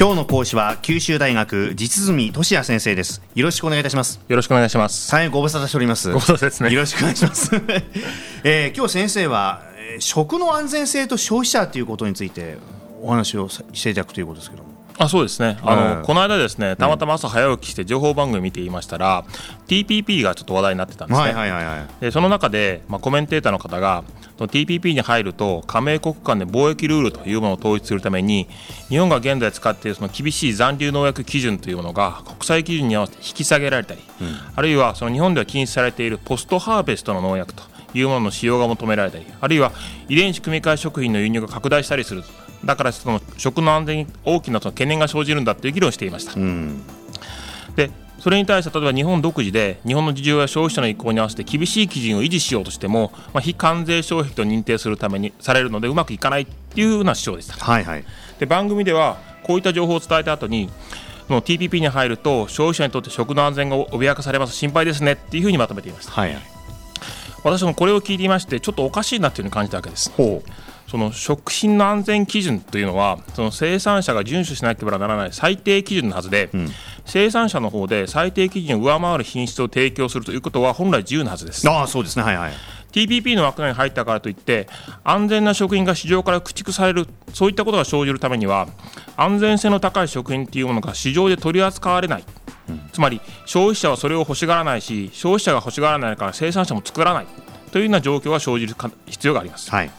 今日の講師は九州大学実住俊也先生です。よろしくお願いいたします。よろしくお願いします。大変ご無沙汰しております。ご無沙汰ですね。よろしくお願いします、えー、今日先生はえー食の安全性と消費者ということについてお話をさしていただくということですけどもあそうですね。あの、はいこの間ですねたまたま朝早起きして情報番組見ていましたら、TPP がちょっと話題になってたんですね、はいはいはいはい。でその中で、まあ、コメンテーターの方が TPP に入ると加盟国間で貿易ルールというものを統一するために日本が現在使っているその厳しい残留農薬基準というものが国際基準に合わせて引き下げられたり、あるいはその日本では禁止されているポストハーベストの農薬というものの使用が求められたりあるいは遺伝子組み換え食品の輸入が拡大したりするだからその食の安全に大きなその懸念が生じるんだという議論をしていました。うん。でそれに対して例えば日本独自で日本の事情や消費者の意向に合わせて厳しい基準を維持しようとしても、まあ、非関税障壁と認定するためにされるのでうまくいかないっていうような主張でした。はいはい。で番組ではこういった情報を伝えた後にその TPP に入ると消費者にとって食の安全が脅かされます心配ですねっていうふうにまとめていました。はいはい。私もこれを聞いていましてちょっとおかしいなっていうふうに感じたわけです。ほその食品の安全基準というのはその生産者が遵守しなければならない最低基準のはずで、生産者の方で最低基準を上回る品質を提供するということは本来自由なはずです。うああそうですね。はいはい。TPP の枠内に入ったからといって安全な食品が市場から駆逐されるそういったことが生じるためには安全性の高い食品というものが市場で取り扱われない、つまり消費者はそれを欲しがらないし消費者が欲しがらないから生産者も作らない。というような状況が生じるか必要があります。はい。で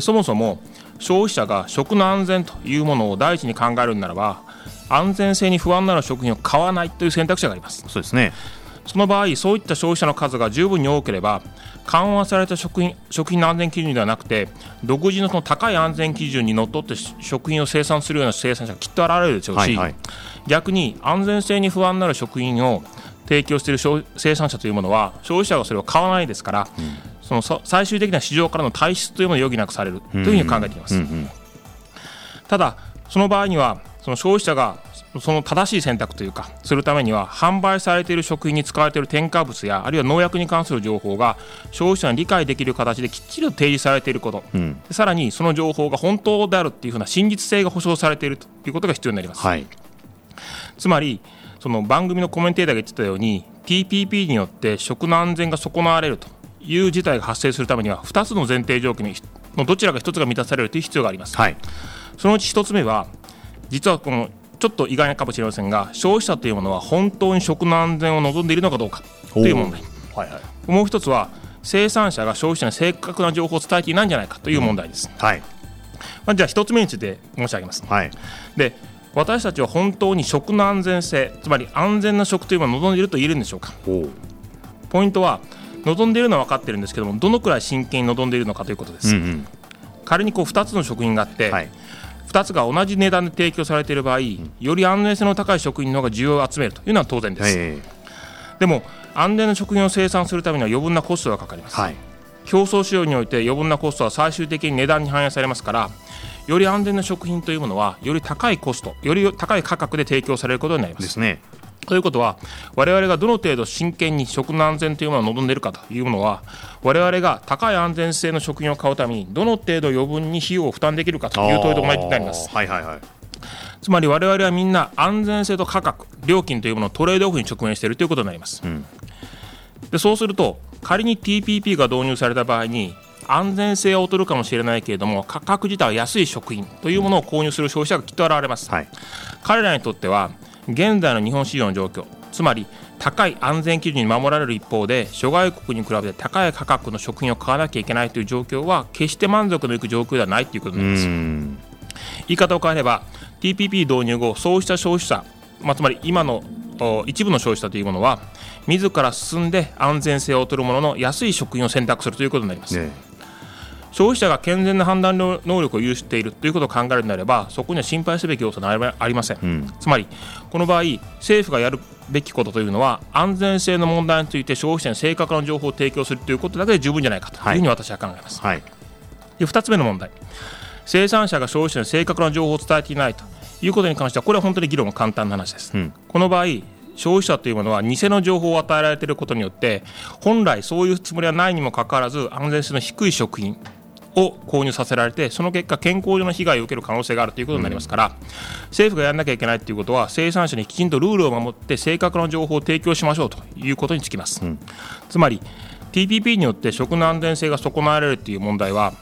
そもそも消費者が食の安全というものを第一に考えるならば安全性に不安のある食品を買わないという選択肢があります。そうですね。その場合そういった消費者の数が十分に多ければ緩和された食品食品の安全基準ではなくて独自のその高い安全基準にのっとって食品を生産するような生産者がきっと現れるでしょうし、はいはい。逆に安全性に不安のある食品を提供している消生産者というものは消費者がそれを買わないですから、そのさ最終的な市場からの退出というものを余儀なくされるというふうに考えています。ただその場合にはその消費者がその正しい選択というかするためには販売されている食品に使われている添加物やあるいは農薬に関する情報が消費者に理解できる形できっちりと提示されていること、んさらにその情報が本当であるっていうふうな真実性が保証されているということが必要になります。はいつまりその番組のコメンテーターが言ってたように TPP によって食の安全が損なわれるという事態が発生するためには2つの前提条件のどちらか1つが満たされるという必要があります。はい。そのうち1つ目は実はこのちょっと意外かもしれませんが消費者というものは本当に食の安全を望んでいるのかどうかという問題。はいはい。もう1つは生産者が消費者に正確な情報を伝えていないんじゃないかという問題です、はい。まあ、じゃあ1つ目について申し上げます。はい。で私たちは本当に食の安全性つまり安全な食というものを望んでいると言えるんでしょうか。ポイントは望んでいるのは分かっているんですけどもどのくらい真剣に望んでいるのかということです、うんうん。仮にこう2つの食品があって、はい。2つが同じ値段で提供されている場合、より安全性の高い食品の方が需要を集めるというのは当然です、えでも安全な食品を生産するためには余分なコストがかかります、ーはい。競争市場において余分なコストは最終的に値段に反映されますからより安全な食品というものはより高いコストより高い価格で提供されることになります。ですねということは我々がどの程度真剣に食の安全というものを望んでいるかというものは我々が高い安全性の食品を買うためにどの程度余分に費用を負担できるかという問いとになります。はいはいはい。つまり我々はみんな安全性と価格料金というものをトレードオフに直面しているということになります、でそうすると仮に TPP が導入された場合に安全性は劣るかもしれないけれども価格自体は安い食品というものを購入する消費者がきっと現れます、はい。彼らにとっては現在の日本市場の状況つまり高い安全基準に守られる一方で諸外国に比べて高い価格の食品を買わなきゃいけないという状況は決して満足のいく状況ではないということになります。うん。言い方を変えれば TPP 導入後そうした消費者、まあ、つまり今のお一部の消費者というものは自ら進んで安全性を劣るものの安い食品を選択するということになります、ね消費者が健全な判断能力を有しているということを考えるのであればそこには心配すべき要素はありません、ん。つまりこの場合政府がやるべきことというのは安全性の問題について消費者に正確な情報を提供するということだけで十分じゃないかというふうに私は考えます、はい。で2つ目の問題。生産者が消費者に正確な情報を伝えていないということに関してはこれは本当に議論が簡単な話です、うん。この場合消費者というものは偽の情報を与えられていることによって本来そういうつもりはないにもかかわらず安全性の低い食品を購入させられてその結果健康上の被害を受ける可能性があるということになりますから、政府がやらなきゃいけないということは生産者にきちんとルールを守って正確な情報を提供しましょうということにつきます、うん、つまり TPP によって食の安全性が損なわれるという問題は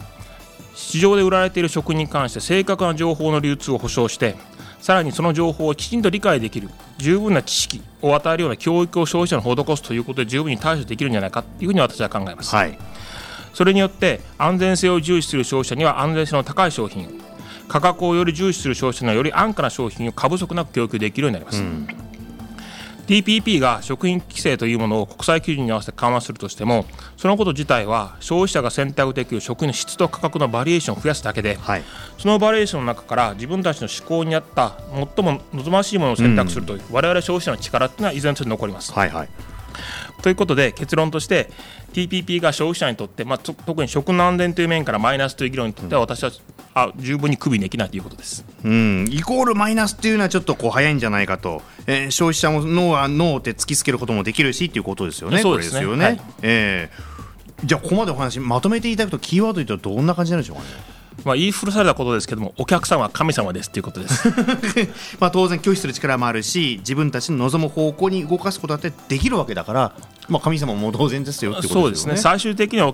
市場で売られている食に関して正確な情報の流通を保障してさらにその情報をきちんと理解できる十分な知識を与えるような教育を消費者に施すということで十分に対処できるんじゃないかというふうに私は考えます、はい、それによって安全性を重視する消費者には安全性の高い商品価格をより重視する消費者にはより安価な商品を過不足なく供給できるようになります、うん TPP が食品規制というものを国際基準に合わせて緩和するとしてもそのこと自体は消費者が選択できる食品の質と価格のバリエーションを増やすだけで、はい、そのバリエーションの中から自分たちの思考に合った最も望ましいものを選択するという、うん、我々消費者の力というのは依然として残ります。はいはいということで結論として TPP が消費者にとって、まあ、特に食の安全という面からマイナスという議論にとっては私は、あ十分に区別できないということです、うん、イコールマイナスっていうのはちょっとこう早いんじゃないかと、えー、消費者もノーはノーって突きつけることもできるしっていうことですよね。そうですよね、はい、えー、じゃあここまでお話まとめていただくとキーワードというとどんな感じなんでしょうかね。まあ、言い古されたことですけどもお客さんは神様ですということです。まあ当然拒否する力もあるし自分たちの望む方向に動かすことだってできるわけだから、まあ、神様も当然ですよってことですね。最終的には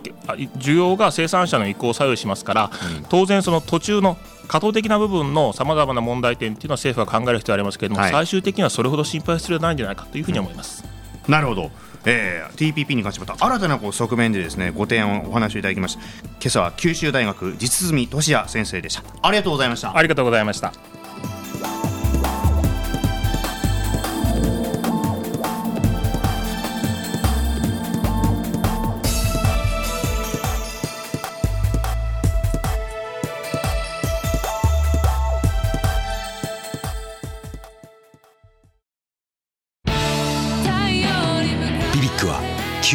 需要が生産者の意向を左右しますから、うん、当然その途中の過渡的な部分のさまざまな問題点というのは政府は考える必要がありますけれども、はい、最終的にはそれほど心配する必要ないんじゃないかというふうに思います。うん、なるほどえー、TPP に関してまた新たなこう側面でですねご提案をお話をいただきました。今朝は九州大学実住俊也先生でした。ありがとうございました。ありがとうございました。